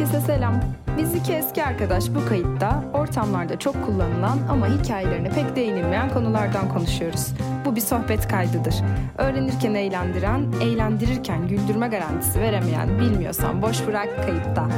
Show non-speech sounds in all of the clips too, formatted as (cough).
Herkese selam. Biz iki eski arkadaş bu kayıtta ortamlarda çok kullanılan ama hikayelerine pek değinilmeyen konulardan konuşuyoruz. Bu bir sohbet kaydıdır. Öğrenirken eğlendiren, eğlendirirken güldürme garantisi veremeyen bilmiyorsan boş bırak kayıtta.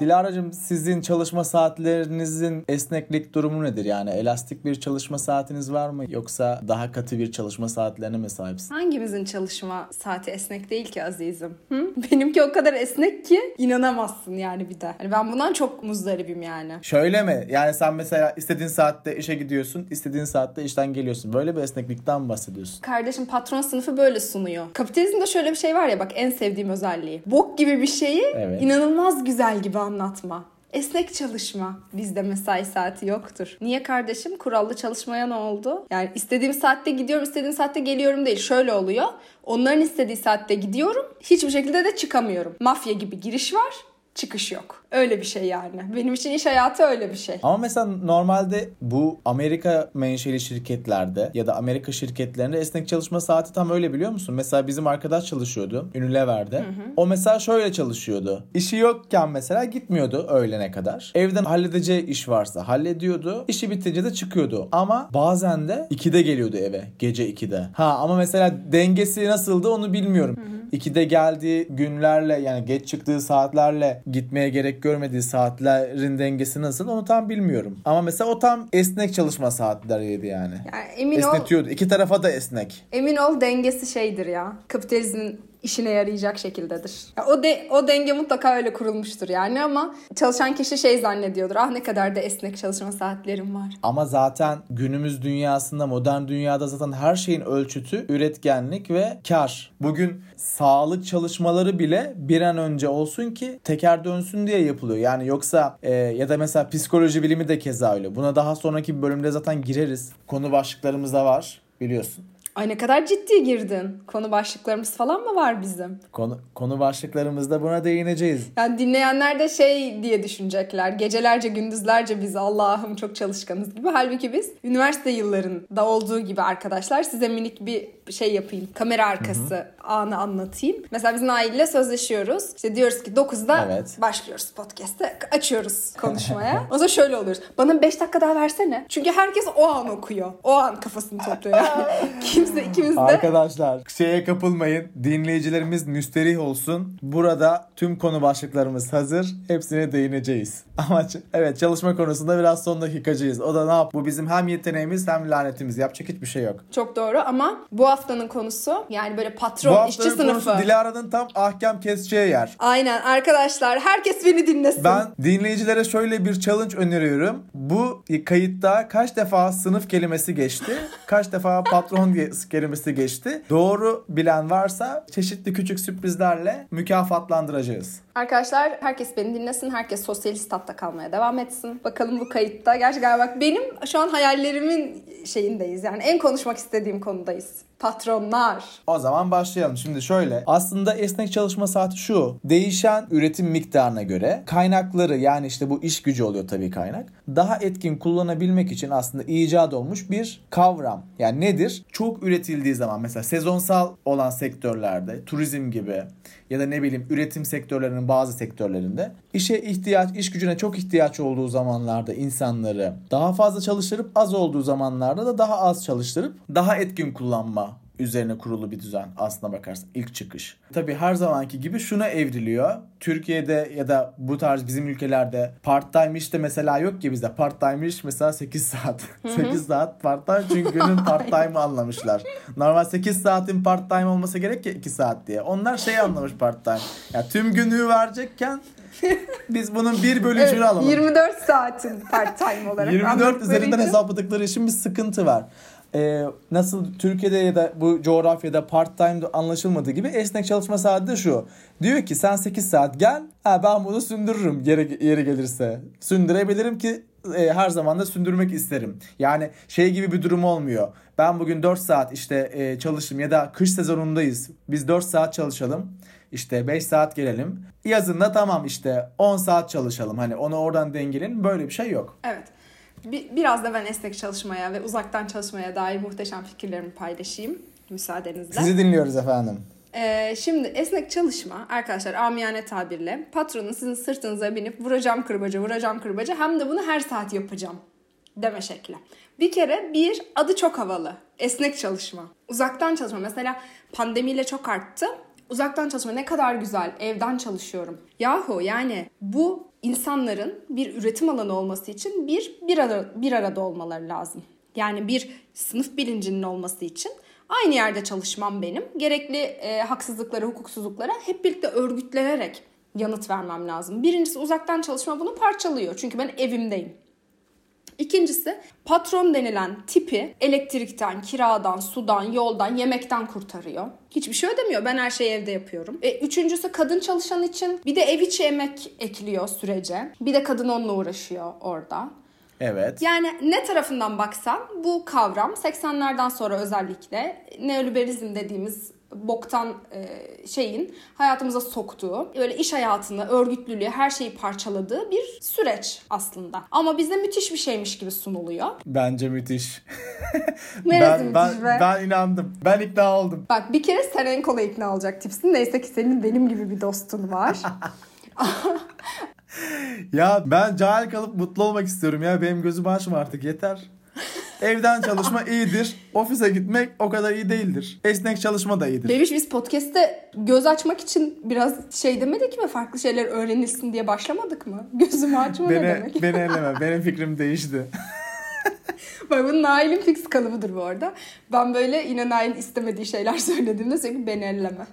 Dilara'cığım sizin çalışma saatlerinizin esneklik durumu nedir? Yani elastik bir çalışma saatiniz var mı? Yoksa daha katı bir çalışma saatlerine mi sahipsin? Hangimizin çalışma saati esnek değil ki azizim? Hı? (laughs) Benimki o kadar esnek ki inanamazsın yani bir de. Hani ben bundan çok muzdaribim yani. Şöyle mi? Yani sen mesela istediğin saatte işe gidiyorsun, istediğin saatte işten geliyorsun. Böyle bir esneklikten bahsediyorsun? Kardeşim patron sınıfı böyle sunuyor. Kapitalizmde şöyle bir şey var ya bak en sevdiğim özelliği. Bok gibi bir şeyi Evet. inanılmaz güzel gibi anlatma. Esnek çalışma. Bizde mesai saati yoktur. Niye kardeşim? Kurallı çalışmaya ne oldu? Yani istediğim saatte gidiyorum, istediğim saatte geliyorum değil. Şöyle oluyor. Onların istediği saatte gidiyorum. Hiçbir şekilde de çıkamıyorum. Mafya gibi giriş var, çıkış yok. Öyle bir şey yani. Benim için iş hayatı öyle bir şey. Ama mesela normalde bu Amerika menşeli şirketlerde ya da Amerika şirketlerinde esnek çalışma saati tam öyle biliyor musun? Mesela bizim arkadaş çalışıyordu Unilever'de. O mesela şöyle çalışıyordu. İşi yokken mesela gitmiyordu öğlene kadar. Evden halledeceği iş varsa hallediyordu. İşi bitince de çıkıyordu. Ama bazen de 2'de geliyordu eve. Gece 2'de. Ha ama mesela dengesi nasıldı onu bilmiyorum. 2'de geldiği günlerle yani geç çıktığı saatlerle gitmeye gerek görmediği saatlerin dengesi nasıl onu tam bilmiyorum. Ama mesela o tam esnek çalışma saatleriydi yani. Yani emin ol, Esnetiyordu. İki tarafa da esnek. emin ol dengesi şeydir ya. Kapitalizmin işine yarayacak şekildedir. Ya o de, o denge mutlaka öyle kurulmuştur yani ama çalışan kişi şey zannediyordur. Ah ne kadar da esnek çalışma saatlerim var. Ama zaten günümüz dünyasında, modern dünyada zaten her şeyin ölçütü üretkenlik ve kar. Bugün sağlık çalışmaları bile bir an önce olsun ki teker dönsün diye yapılıyor. Yani yoksa e, ya da mesela psikoloji bilimi de keza öyle. Buna daha sonraki bölümde zaten gireriz. Konu başlıklarımız da var biliyorsun. Ay ne kadar ciddi girdin. Konu başlıklarımız falan mı var bizim? Konu, konu başlıklarımızda buna değineceğiz. Yani dinleyenler de şey diye düşünecekler. Gecelerce gündüzlerce biz Allah'ım çok çalışkanız gibi. Halbuki biz üniversite yıllarında olduğu gibi arkadaşlar size minik bir şey yapayım. Kamera arkası anı anlatayım. Mesela biz Nail ile sözleşiyoruz. İşte diyoruz ki 9'da Evet. başlıyoruz podcast'te. Açıyoruz konuşmaya. (laughs) o zaman şöyle oluyoruz. Bana 5 dakika daha versene. Çünkü herkes o an okuyor. O an kafasını topluyor. Yani. (laughs) Kimse ikimiz de Arkadaşlar şeye kapılmayın. Dinleyicilerimiz müsterih olsun. Burada tüm konu başlıklarımız hazır. Hepsine değineceğiz. Ama evet çalışma konusunda biraz son dakikacıyız. O da ne yap? Bu bizim hem yeteneğimiz hem lanetimiz. Yapacak hiçbir şey yok. çok doğru ama bu haftanın konusu yani böyle Bu patron, işçi haftanın konusu sınıfı. Dilara'nın tam ahkam keseceği yer. Aynen arkadaşlar herkes beni dinlesin. Ben dinleyicilere şöyle bir challenge öneriyorum. Bu kayıtta kaç defa sınıf kelimesi geçti? Kaç defa patron kelimesi geçti? Doğru bilen varsa çeşitli küçük sürprizlerle mükafatlandıracağız. Arkadaşlar herkes beni dinlesin. Herkes sosyalist hatta kalmaya devam etsin. Bakalım bu kayıtta. Gerçekten bak benim şu an hayallerimin şeyindeyiz. Yani en konuşmak istediğim konudayız. Patronlar. O zaman başlayalım. Şimdi şöyle. Aslında esnek çalışma saati şu. Değişen üretim miktarına göre kaynakları yani işte bu iş gücü oluyor tabii kaynak. Daha etkin kullanabilmek için aslında icat olmuş bir kavram. Yani nedir? Çok üretildiği zaman mesela sezonsal olan sektörlerde turizm gibi ya da ne bileyim üretim sektörlerinin bazı sektörlerinde işe ihtiyaç, iş gücüne çok ihtiyaç olduğu zamanlarda insanları daha fazla çalıştırıp az olduğu zamanlarda da daha az çalıştırıp daha etkin kullanma üzerine kurulu bir düzen aslına bakarsan ilk çıkış. Tabii her zamanki gibi şuna evriliyor. Türkiye'de ya da bu tarz bizim ülkelerde part time iş de mesela yok ki bizde. Part time iş mesela 8 saat. 8 saat part time çünkü günün (laughs) part time'ı anlamışlar. Normal 8 saatin part time olması gerek ya 2 saat diye. Onlar şey anlamış part time. Ya tüm günü verecekken biz bunun bir bölücünü Evet, alalım. 24 saatin part time olarak 24 anladıkları üzerinden için. hesapladıkları için bir sıkıntı var. Ee, nasıl Türkiye'de ya da bu coğrafyada part time anlaşılmadığı gibi esnek çalışma saati de şu. Diyor ki sen 8 saat gel ha ben bunu sündürürüm yeri, yeri gelirse. Sündürebilirim ki e, her zaman da sündürmek isterim. Yani şey gibi bir durum olmuyor. Ben bugün 4 saat işte e, çalıştım ya da kış sezonundayız. Biz 4 saat çalışalım. İşte 5 saat gelelim. Yazında tamam işte 10 saat çalışalım. Hani onu oradan dengelenin böyle bir şey yok. Evet. Bir, biraz da ben esnek çalışmaya ve uzaktan çalışmaya dair muhteşem fikirlerimi paylaşayım müsaadenizle. Sizi dinliyoruz efendim. Ee, şimdi esnek çalışma arkadaşlar amiyane tabirle patronun sizin sırtınıza binip vuracağım kırbaca vuracağım kırbaca hem de bunu her saat yapacağım deme şekli. Bir kere bir adı çok havalı. Esnek çalışma. Uzaktan çalışma. Mesela pandemiyle çok arttı. Uzaktan çalışma ne kadar güzel. Evden çalışıyorum. Yahu yani bu insanların bir üretim alanı olması için bir bir, ara, bir arada olmaları lazım. Yani bir sınıf bilincinin olması için aynı yerde çalışmam benim. Gerekli e, haksızlıklara, hukuksuzluklara hep birlikte örgütlenerek yanıt vermem lazım. Birincisi uzaktan çalışma bunu parçalıyor. Çünkü ben evimdeyim. İkincisi patron denilen tipi elektrikten, kiradan, sudan, yoldan, yemekten kurtarıyor. Hiçbir şey ödemiyor. Ben her şeyi evde yapıyorum. E, üçüncüsü kadın çalışan için bir de ev içi emek ekliyor sürece. Bir de kadın onunla uğraşıyor orada. Evet. Yani ne tarafından baksan bu kavram 80'lerden sonra özellikle neoliberalizm dediğimiz boktan e, şeyin hayatımıza soktuğu, böyle iş hayatını, örgütlülüğü, her şeyi parçaladığı bir süreç aslında. Ama bize müthiş bir şeymiş gibi sunuluyor. Bence müthiş. (laughs) Neresi ben, müthiş ben, be? ben inandım. Ben ikna oldum. Bak bir kere sen en kolay ikna olacak tipsin. Neyse ki senin benim gibi bir dostun var. (laughs) (laughs) Ya ben cahil kalıp mutlu olmak istiyorum ya. Benim gözüm açma artık yeter. Evden çalışma iyidir. Ofise gitmek o kadar iyi değildir. Esnek çalışma da iyidir. Bebiş biz podcast'te göz açmak için biraz şey demedik mi? Farklı şeyler öğrenilsin diye başlamadık mı? (laughs) Gözümü açma ne Beni, demek? beni (laughs) elleme. Benim fikrim değişti. Bak bu Nail'in fix kalıbıdır bu arada. Ben böyle yine Nail'in istemediği şeyler (laughs) söylediğimde sürekli beni elleme.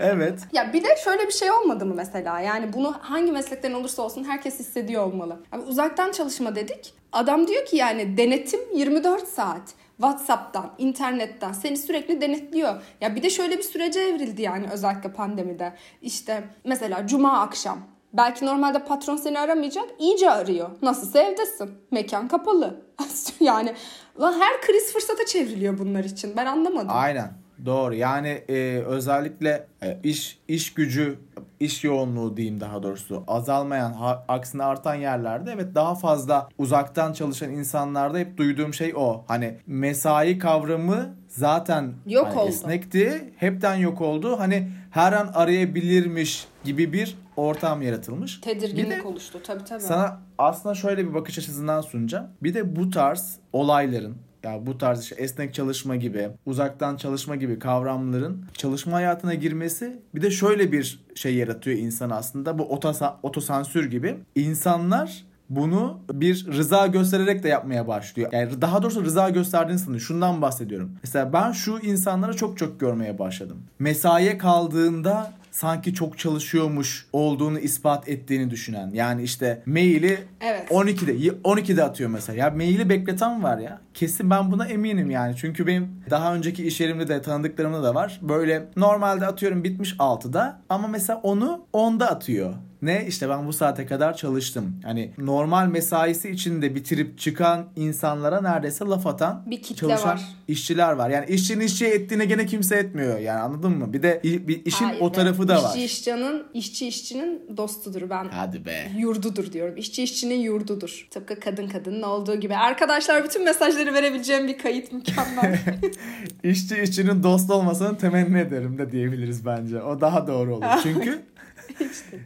Evet. Ya bir de şöyle bir şey olmadı mı mesela? Yani bunu hangi meslekten olursa olsun herkes hissediyor olmalı. Abi uzaktan çalışma dedik. Adam diyor ki yani denetim 24 saat. WhatsApp'tan, internetten seni sürekli denetliyor. Ya bir de şöyle bir sürece evrildi yani özellikle pandemide. İşte mesela cuma akşam Belki normalde patron seni aramayacak. iyice arıyor. Nasılsa evdesin. Mekan kapalı. (laughs) yani lan her kriz fırsata çevriliyor bunlar için. Ben anlamadım. Aynen. Doğru. Yani e, özellikle e, iş iş gücü, iş yoğunluğu diyeyim daha doğrusu azalmayan, ha, aksine artan yerlerde evet daha fazla uzaktan çalışan insanlarda hep duyduğum şey o. Hani mesai kavramı zaten Yok hani oldu. esnekti. Hepten yok oldu. Hani her an arayabilirmiş gibi bir ortam yaratılmış. Tedirginlik Bir de- oluştu tabii tabii. Sana aslında şöyle bir bakış açısından sunacağım. Bir de bu tarz olayların ya bu tarz işte esnek çalışma gibi, uzaktan çalışma gibi kavramların çalışma hayatına girmesi bir de şöyle bir şey yaratıyor insan aslında. Bu otosa, otosansür gibi. İnsanlar bunu bir rıza göstererek de yapmaya başlıyor. Yani daha doğrusu rıza gösterdiğini sanıyor. Şundan bahsediyorum. Mesela ben şu insanları çok çok görmeye başladım. Mesaiye kaldığında sanki çok çalışıyormuş olduğunu ispat ettiğini düşünen. Yani işte maili Evet. 12'de 12'de atıyor mesela. Ya maili bekleten var ya. Kesin ben buna eminim yani. Çünkü benim daha önceki iş yerimde de tanıdıklarımda da var. Böyle normalde atıyorum bitmiş 6'da ama mesela onu 10'da atıyor. Ne işte ben bu saate kadar çalıştım. Hani normal mesaisi içinde bitirip çıkan insanlara neredeyse laf atan Bir kitle çalışan var. işçiler var. Yani işçinin işçi ettiğine gene kimse etmiyor. Yani anladın mı? Bir de bir işin Hayır o be. tarafı da var. İşçi işçinin, işçi işçinin dostudur ben. Hadi be. Yurdudur diyorum. İşçi işçinin yurdudur. Tıpkı kadın kadının olduğu gibi. Arkadaşlar bütün mesajları verebileceğim bir kayıt mükemmel. (laughs) İşçi işçinin dost olmasını temenni ederim de diyebiliriz bence. O daha doğru olur. (laughs) Çünkü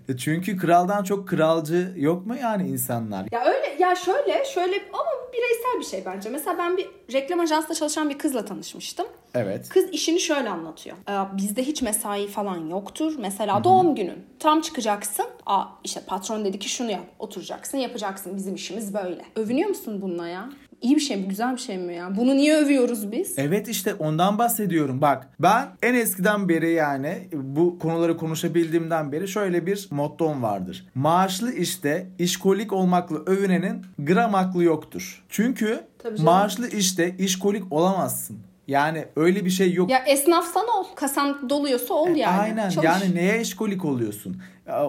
E çünkü kraldan çok kralcı yok mu yani insanlar? ya öyle ya şöyle şöyle ama bireysel bir şey bence. Mesela ben bir reklam ajansında çalışan bir kızla tanışmıştım. Evet. Kız işini şöyle anlatıyor. Ee, bizde hiç mesai falan yoktur. Mesela doğum günün. Tam çıkacaksın. Aa işte patron dedi ki şunu yap. Oturacaksın yapacaksın. Bizim işimiz böyle. Övünüyor musun bununla ya? İyi bir şey mi? Güzel bir şey mi ya? Bunu niye övüyoruz biz? Evet işte ondan bahsediyorum. Bak ben en eskiden beri yani bu konuları konuşabildiğimden beri şöyle bir mottom vardır. Maaşlı işte işkolik olmakla övünenin gram aklı yoktur. Çünkü maaşlı işte işkolik olamazsın. Yani öyle bir şey yok. Ya esnafsan ol. Kasan doluyorsa ol yani. Aynen Çalış. yani neye işkolik oluyorsun?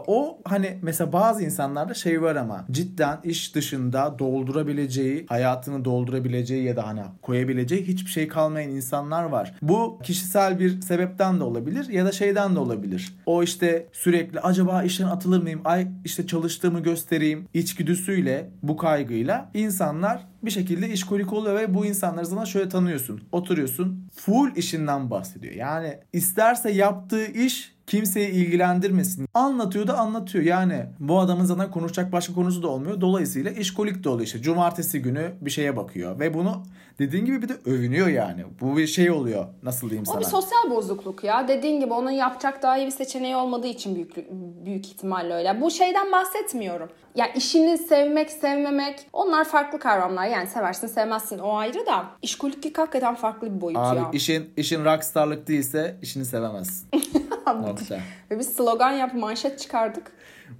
O hani mesela bazı insanlarda şey var ama cidden iş dışında doldurabileceği, hayatını doldurabileceği ya da hani koyabileceği hiçbir şey kalmayan insanlar var. Bu kişisel bir sebepten de olabilir ya da şeyden de olabilir. O işte sürekli acaba işten atılır mıyım? Ay işte çalıştığımı göstereyim içgüdüsüyle bu kaygıyla insanlar bir şekilde işkolik oluyor ve bu insanları sana şöyle tanıyorsun. Oturuyorsun full işinden bahsediyor. Yani isterse yaptığı iş kimseyi ilgilendirmesin. Anlatıyor da anlatıyor. Yani bu adamın zaten konuşacak başka konusu da olmuyor. Dolayısıyla işkolik de oluyor işte. Cumartesi günü bir şeye bakıyor. Ve bunu dediğin gibi bir de övünüyor yani. Bu bir şey oluyor. Nasıl diyeyim sana? O bir sosyal bozukluk ya. Dediğin gibi onun yapacak daha iyi bir seçeneği olmadığı için büyük büyük ihtimalle öyle. Bu şeyden bahsetmiyorum. Ya yani işini sevmek, sevmemek onlar farklı kavramlar. Yani seversin, sevmezsin o ayrı da. İşkoliklik hakikaten farklı bir boyut Abi, ya. İşin, işin rockstarlık değilse işini sevemezsin. (laughs) Nokta. Ve biz slogan yap manşet çıkardık.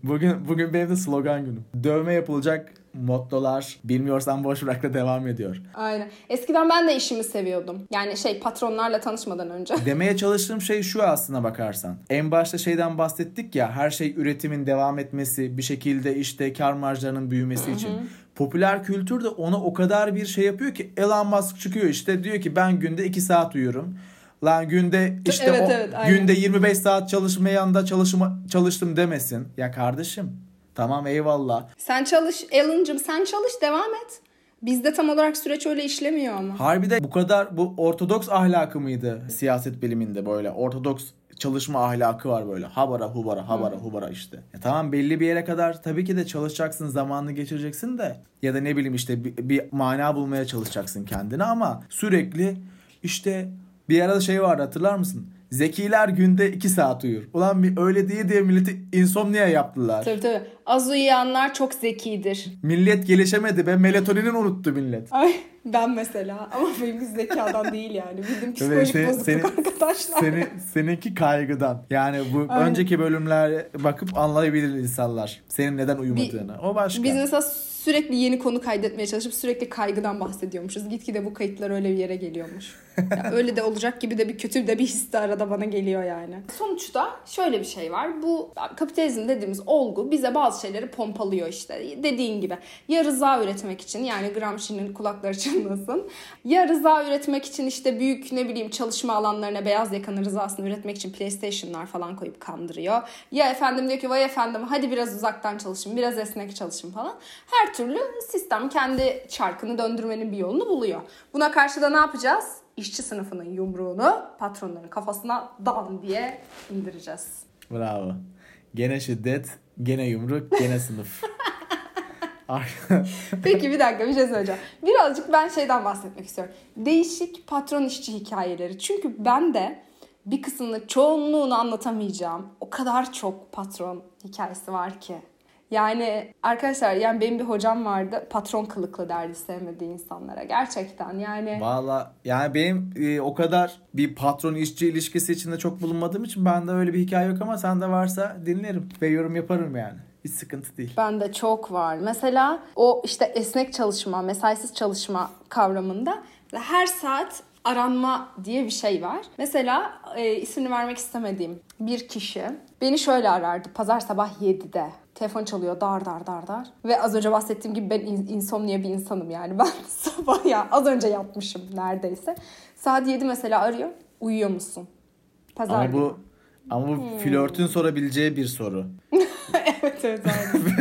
Bugün bugün benim de slogan günüm. Dövme yapılacak mottolar bilmiyorsan boş bırak da devam ediyor. Aynen. Eskiden ben de işimi seviyordum. Yani şey patronlarla tanışmadan önce. (laughs) Demeye çalıştığım şey şu aslına bakarsan. En başta şeyden bahsettik ya her şey üretimin devam etmesi bir şekilde işte kar marjlarının büyümesi için. Popüler kültür de ona o kadar bir şey yapıyor ki Elon Musk çıkıyor işte diyor ki ben günde 2 saat uyuyorum. Lan günde işte evet, o evet, aynen. günde 25 saat çalışmayan da çalışma, çalıştım demesin. Ya kardeşim tamam eyvallah. Sen çalış Alan'cım sen çalış devam et. Bizde tam olarak süreç öyle işlemiyor ama. Harbide bu kadar bu ortodoks ahlakı mıydı siyaset biliminde böyle ortodoks çalışma ahlakı var böyle habara hubara habara hubara işte. Ya tamam belli bir yere kadar tabii ki de çalışacaksın zamanını geçireceksin de ya da ne bileyim işte bir, bir mana bulmaya çalışacaksın kendine ama sürekli işte bir arada şey vardı hatırlar mısın? Zekiler günde 2 saat uyur. Ulan bir öyle değil diye milleti insomnia yaptılar. Tabii tabii. Az uyuyanlar çok zekidir. Millet gelişemedi be. Melatoninin unuttu millet. Ay ben mesela ama benim zekadan değil yani. Bildiğim psikolojik Evet, bozukluk senin- arkadaşlar. Seni, seninki kaygıdan. Yani bu Aynen. önceki bölümlere bakıp anlayabilir insanlar. Senin neden uyumadığını. o başka. Biz mesela sürekli yeni konu kaydetmeye çalışıp sürekli kaygıdan bahsediyormuşuz. Gitgide bu kayıtlar öyle bir yere geliyormuş. (laughs) Ya öyle de olacak gibi de bir kötü de bir his de arada bana geliyor yani. Sonuçta şöyle bir şey var. Bu kapitalizm dediğimiz olgu bize bazı şeyleri pompalıyor işte. Dediğin gibi. Ya rıza üretmek için yani Gramsci'nin kulakları çınlasın. Ya rıza üretmek için işte büyük ne bileyim çalışma alanlarına beyaz yakanın rızasını üretmek için PlayStation'lar falan koyup kandırıyor. Ya efendim diyor ki vay efendim hadi biraz uzaktan çalışın, biraz esnek çalışın falan. Her türlü sistem kendi çarkını döndürmenin bir yolunu buluyor. Buna karşı da ne yapacağız? İşçi sınıfının yumruğunu patronların kafasına dan diye indireceğiz. Bravo. Gene şiddet, gene yumruk, gene sınıf. (laughs) Peki bir dakika bir şey söyleyeceğim. Birazcık ben şeyden bahsetmek istiyorum. Değişik patron işçi hikayeleri. Çünkü ben de bir kısmını çoğunluğunu anlatamayacağım. O kadar çok patron hikayesi var ki. Yani arkadaşlar yani benim bir hocam vardı patron kılıklı derdi sevmediği insanlara. Gerçekten yani. Valla yani benim e, o kadar bir patron işçi ilişkisi içinde çok bulunmadığım için bende öyle bir hikaye yok ama sende varsa dinlerim ve yorum yaparım yani. Hiç sıkıntı değil. Bende çok var. Mesela o işte esnek çalışma, mesaisiz çalışma kavramında her saat aranma diye bir şey var. Mesela e, ismini vermek istemediğim bir kişi beni şöyle arardı pazar sabah 7'de. Telefon çalıyor dar dar dar dar. Ve az önce bahsettiğim gibi ben in- insomnia bir insanım yani. (laughs) Ben sabah ya az önce yatmışım neredeyse. Saat 7 mesela arıyor. Uyuyor musun? Pazar Ama günü. bu ama bu Hmm. flörtün sorabileceği bir soru. (laughs) evet evet.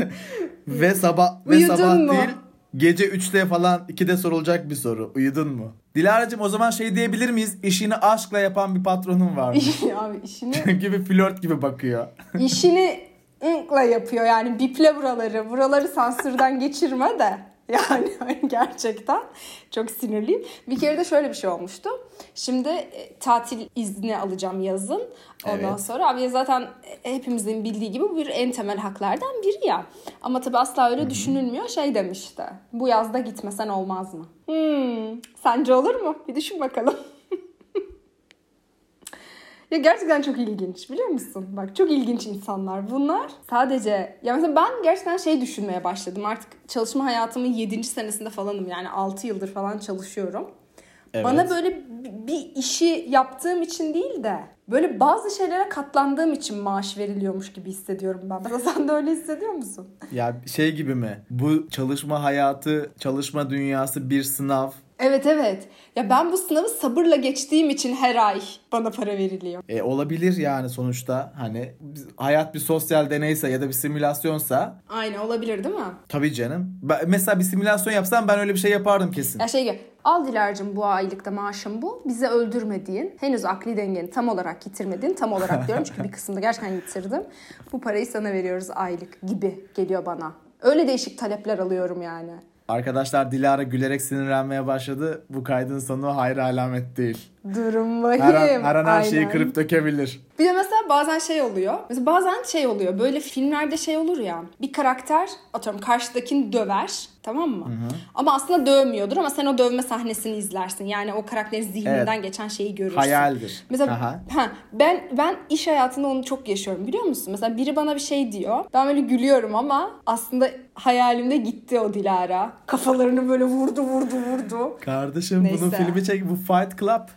(laughs) Ve sabah ve Uyudun sabah mu? değil gece 3'te falan 2'de sorulacak bir soru. Uyudun mu? Dilara'cığım o zaman şey diyebilir miyiz? İşini aşkla yapan bir patronun var mı? Abi işini Çünkü bir flört gibi bakıyor. işini ınkla yapıyor yani biple buraları. Buraları sansürden geçirme de. (laughs) Yani gerçekten çok sinirliyim. Bir kere de şöyle bir şey olmuştu. Şimdi e, tatil izni alacağım yazın. Ondan Evet. sonra abi zaten hepimizin bildiği gibi bu bir en temel haklardan biri ya. Ama tabii asla öyle düşünülmüyor. Şey demişti. Bu yazda gitmesen olmaz mı? Hmm, sence olur mu? Bir düşün bakalım. Ya gerçekten çok ilginç biliyor musun? Bak çok ilginç insanlar bunlar. Sadece ya mesela ben gerçekten şey düşünmeye başladım. Artık çalışma hayatımın 7. senesinde falanım. Yani 6 yıldır falan çalışıyorum. Evet. Bana böyle bi- bir işi yaptığım için değil de böyle bazı şeylere katlandığım için maaş veriliyormuş gibi hissediyorum ben. Mesela sen de öyle hissediyor musun? Ya şey gibi mi? Bu çalışma hayatı, çalışma dünyası bir sınav. Evet evet. Ya ben bu sınavı sabırla geçtiğim için her ay bana para veriliyor. E, olabilir yani sonuçta hani hayat bir sosyal deneyse ya da bir simülasyonsa Aynen olabilir değil mi? tabii canım. Ben, mesela bir simülasyon yapsam ben öyle bir şey yapardım kesin. Ya şey gibi al Dilar'cığım bu aylıkta maaşım bu. Bizi öldürmediğin, henüz akli dengeni tam olarak yitirmediğin, tam olarak diyorum çünkü bir kısmında gerçekten yitirdim. Bu parayı sana veriyoruz aylık gibi geliyor bana. Öyle değişik talepler alıyorum yani. Arkadaşlar Dilara gülerek sinirlenmeye başladı. Bu kaydın sonu hayra alamet değil. Durum vahim. Her an her, an her şeyi kırıp dökebilir. Bir de mesela bazen şey oluyor. Mesela bazen şey oluyor. Böyle filmlerde şey olur ya. Bir karakter atıyorum karşıdakini döver. Tamam mı? Ama aslında dövmüyordur ama sen o dövme sahnesini izlersin. Yani o karakterin zihninden Evet. geçen şeyi görürsün. Hayaldir. Mesela Aha. ha, ben ben iş hayatında onu çok yaşıyorum biliyor musun? Mesela biri bana bir şey diyor. Ben böyle gülüyorum ama aslında hayalimde gitti o Dilara. Kafalarını böyle vurdu vurdu vurdu. Kardeşim Neyse. bunun filmi çek. Bu Fight Club.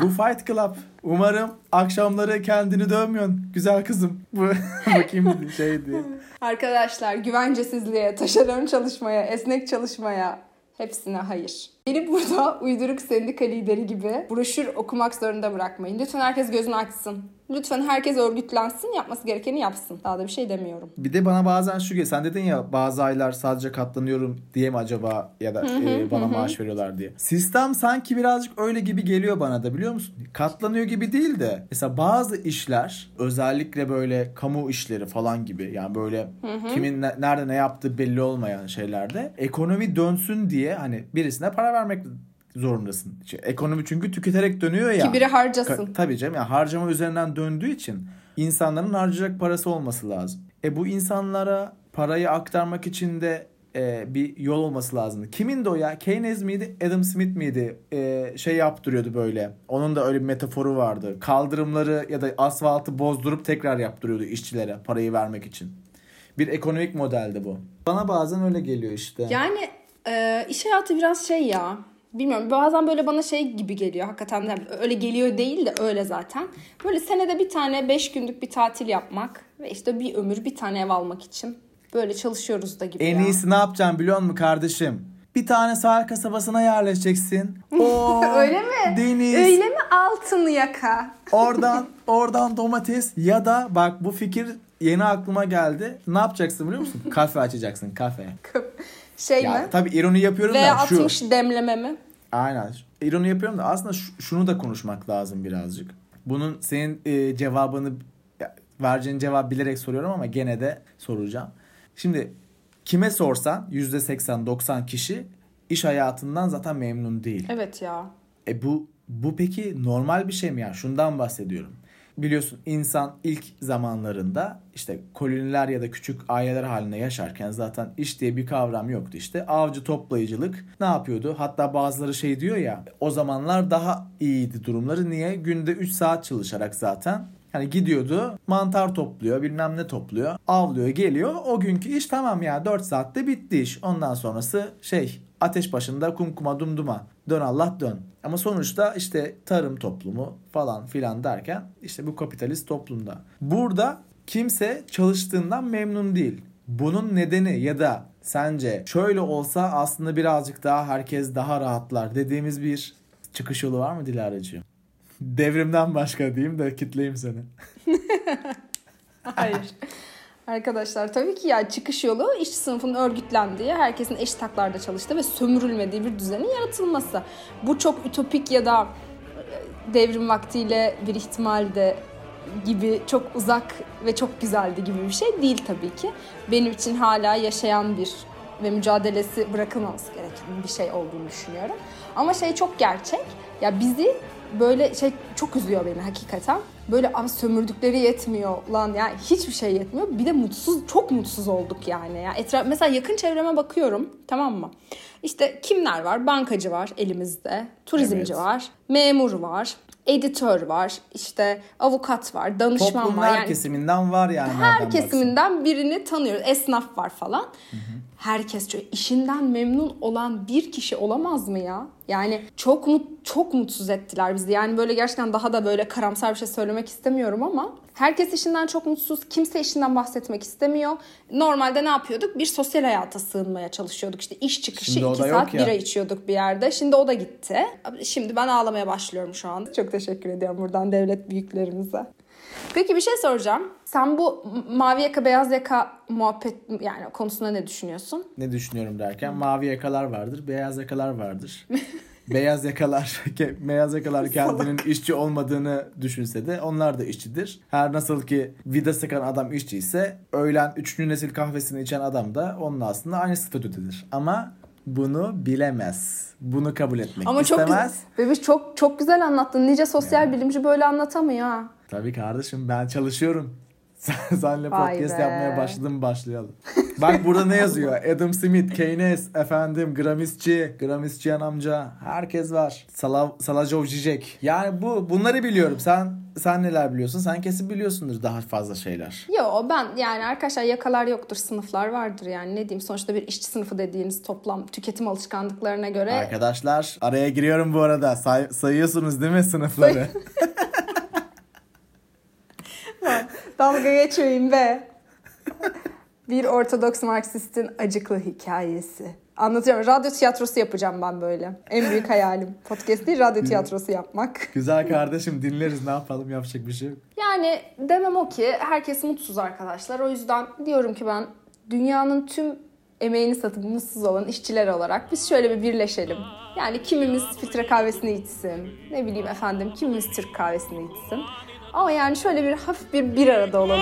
bu Fight Club. Umarım akşamları kendini dövmüyorsun. Güzel kızım. Bu (laughs) bakayım şey diye. Arkadaşlar güvencesizliğe, taşeron çalışmaya, esnek çalışmaya hepsine hayır. Beni burada uyduruk sendika lideri gibi broşür okumak zorunda bırakmayın. Lütfen herkes gözünü açsın. Lütfen herkes örgütlensin, yapması gerekeni yapsın. Daha da bir şey demiyorum. Bir de bana bazen şu geliyor. Sen dedin ya bazı aylar sadece katlanıyorum diye mi acaba ya da e, bana maaş veriyorlar diye. Sistem sanki birazcık öyle gibi geliyor bana da biliyor musun? Katlanıyor gibi değil de mesela bazı işler özellikle böyle kamu işleri falan gibi yani böyle kimin ne- nerede ne yaptığı belli olmayan şeylerde ekonomi dönsün diye hani birisine para vermek zorundasın. Ekonomi çünkü tüketerek dönüyor ya. Ki biri harcasın. Ka- tabii canım ya harcama üzerinden döndüğü için insanların harcayacak parası olması lazım. E bu insanlara parayı aktarmak için de e, bir yol olması lazım. Kimin de o ya? Keynes miydi? Adam Smith miydi? E, şey yaptırıyordu böyle. Onun da öyle bir metaforu vardı. Kaldırımları ya da asfaltı bozdurup tekrar yaptırıyordu işçilere parayı vermek için. Bir ekonomik modeldi bu. Bana bazen öyle geliyor işte. Yani e, iş hayatı biraz şey ya. Bilmiyorum bazen böyle bana şey gibi geliyor hakikaten de öyle geliyor değil de öyle zaten. Böyle senede bir tane 5 günlük bir tatil yapmak ve işte bir ömür bir tane ev almak için böyle çalışıyoruz da gibi En ya. iyisi ne yapacaksın biliyor musun kardeşim? Bir tane sahil kasabasına yerleşeceksin. (laughs) Oo, Öyle mi? Deniz. Öyle mi altın yaka? Oradan oradan domates ya da bak bu fikir yeni aklıma geldi. Ne yapacaksın biliyor musun? (laughs) Kafe açacaksın kafe. Şey Ya mi? tabii ironi yapıyorum Ve da şu. 60 demleme mi? Aynen. İroni yapıyorum da aslında şu- şunu da konuşmak lazım birazcık. Bunun senin e, cevabını vereceğin cevap bilerek soruyorum ama gene de soracağım. Şimdi kime sorsan %80-90 kişi iş hayatından zaten memnun değil. Evet ya. E bu bu peki normal bir şey mi ya? Şundan bahsediyorum. Biliyorsun insan ilk zamanlarında işte koloniler ya da küçük aileler halinde yaşarken zaten iş diye bir kavram yoktu işte. Avcı toplayıcılık ne yapıyordu? Hatta bazıları şey diyor ya o zamanlar daha iyiydi durumları. Niye? Günde 3 saat çalışarak zaten Hani gidiyordu mantar topluyor bilmem ne topluyor avlıyor geliyor o günkü iş tamam ya 4 saatte bitti iş ondan sonrası şey ateş başında kumkuma dumduma dön Allah dön. Ama sonuçta işte tarım toplumu falan filan derken işte bu kapitalist toplumda. Burada kimse çalıştığından memnun değil. Bunun nedeni ya da sence şöyle olsa aslında birazcık daha herkes daha rahatlar dediğimiz bir çıkış yolu var mı Dilara'cığım? Devrimden başka diyeyim de kitleyim seni. (laughs) Hayır. Arkadaşlar tabii ki ya çıkış yolu işçi sınıfının örgütlendiği, herkesin eşit haklarda çalıştığı ve sömürülmediği bir düzenin yaratılması. Bu çok ütopik ya da e, devrim vaktiyle bir ihtimalde gibi çok uzak ve çok güzeldi gibi bir şey değil tabii ki. Benim için hala yaşayan bir ve mücadelesi bırakılmaması gereken bir şey olduğunu düşünüyorum. Ama şey çok gerçek. Ya bizi böyle şey çok üzüyor beni hakikaten. Böyle ama sömürdükleri yetmiyor lan ya hiçbir şey yetmiyor. Bir de mutsuz çok mutsuz olduk yani. Ya etraf mesela yakın çevreme bakıyorum tamam mı? İşte kimler var? Bankacı var elimizde. Turizmci Evet. var. Memur var. Editör var, işte avukat var, danışman Toplumun var. her Yani kesiminden var yani. her kesiminden birini tanıyoruz. Esnaf var falan. Herkes çok işinden memnun olan bir kişi olamaz mı ya? Yani çok mut, çok mutsuz ettiler bizi. Yani böyle gerçekten daha da böyle karamsar bir şey söylemek istemiyorum ama herkes işinden çok mutsuz. Kimse işinden bahsetmek istemiyor. Normalde ne yapıyorduk? Bir sosyal hayata sığınmaya çalışıyorduk. İşte iş çıkışı Şimdi iki saat bira içiyorduk bir yerde. Şimdi o da gitti. Şimdi ben ağlamaya başlıyorum şu anda. Çok teşekkür ediyorum buradan devlet büyüklerimize. Peki bir şey soracağım. Sen bu mavi yaka beyaz yaka muhabbet yani konusunda ne düşünüyorsun? Ne düşünüyorum derken mavi yakalar vardır, beyaz yakalar vardır. (laughs) beyaz yakalar (laughs) beyaz yakalar kendinin işçi olmadığını düşünse de onlar da işçidir. Her nasıl ki vida sıkan adam işçi ise öğlen 3. nesil kahvesini içen adam da onun aslında aynı statüdedir. Ama bunu bilemez. Bunu kabul etmek Ama çok güzel. istemez. Bebiş çok çok güzel anlattın. Nice sosyal bilimci böyle anlatamıyor ha. Tabii kardeşim ben çalışıyorum. Sen- Senle Vay podcast be. yapmaya başladım başlayalım. Bak burada ne yazıyor? (laughs) Adam Smith, Keynes, efendim Gramisçi, Gramisçiyan amca. Herkes var. Sala, Salajov Zizek. Yani bu bunları biliyorum. Sen sen neler biliyorsun? Sen kesin biliyorsundur daha fazla şeyler. Yo ben yani arkadaşlar yakalar yoktur sınıflar vardır yani ne diyeyim sonuçta bir işçi sınıfı dediğiniz toplam tüketim alışkanlıklarına göre Arkadaşlar araya giriyorum bu arada. Say- sayıyorsunuz değil mi sınıfları? (laughs) (laughs) dalga geçmeyin be. bir Ortodoks Marksistin acıklı hikayesi. Anlatıyorum. Radyo tiyatrosu yapacağım ben böyle. En büyük hayalim. Podcast değil, radyo tiyatrosu yapmak. Güzel kardeşim dinleriz ne yapalım yapacak bir şey yok. Yani demem o ki herkes mutsuz arkadaşlar. O yüzden diyorum ki ben dünyanın tüm emeğini satıp mutsuz olan işçiler olarak biz şöyle bir birleşelim. Yani kimimiz filtre kahvesini içsin. Ne bileyim efendim kimimiz Türk kahvesini içsin. Ama yani şöyle bir hafif bir bir arada olalım.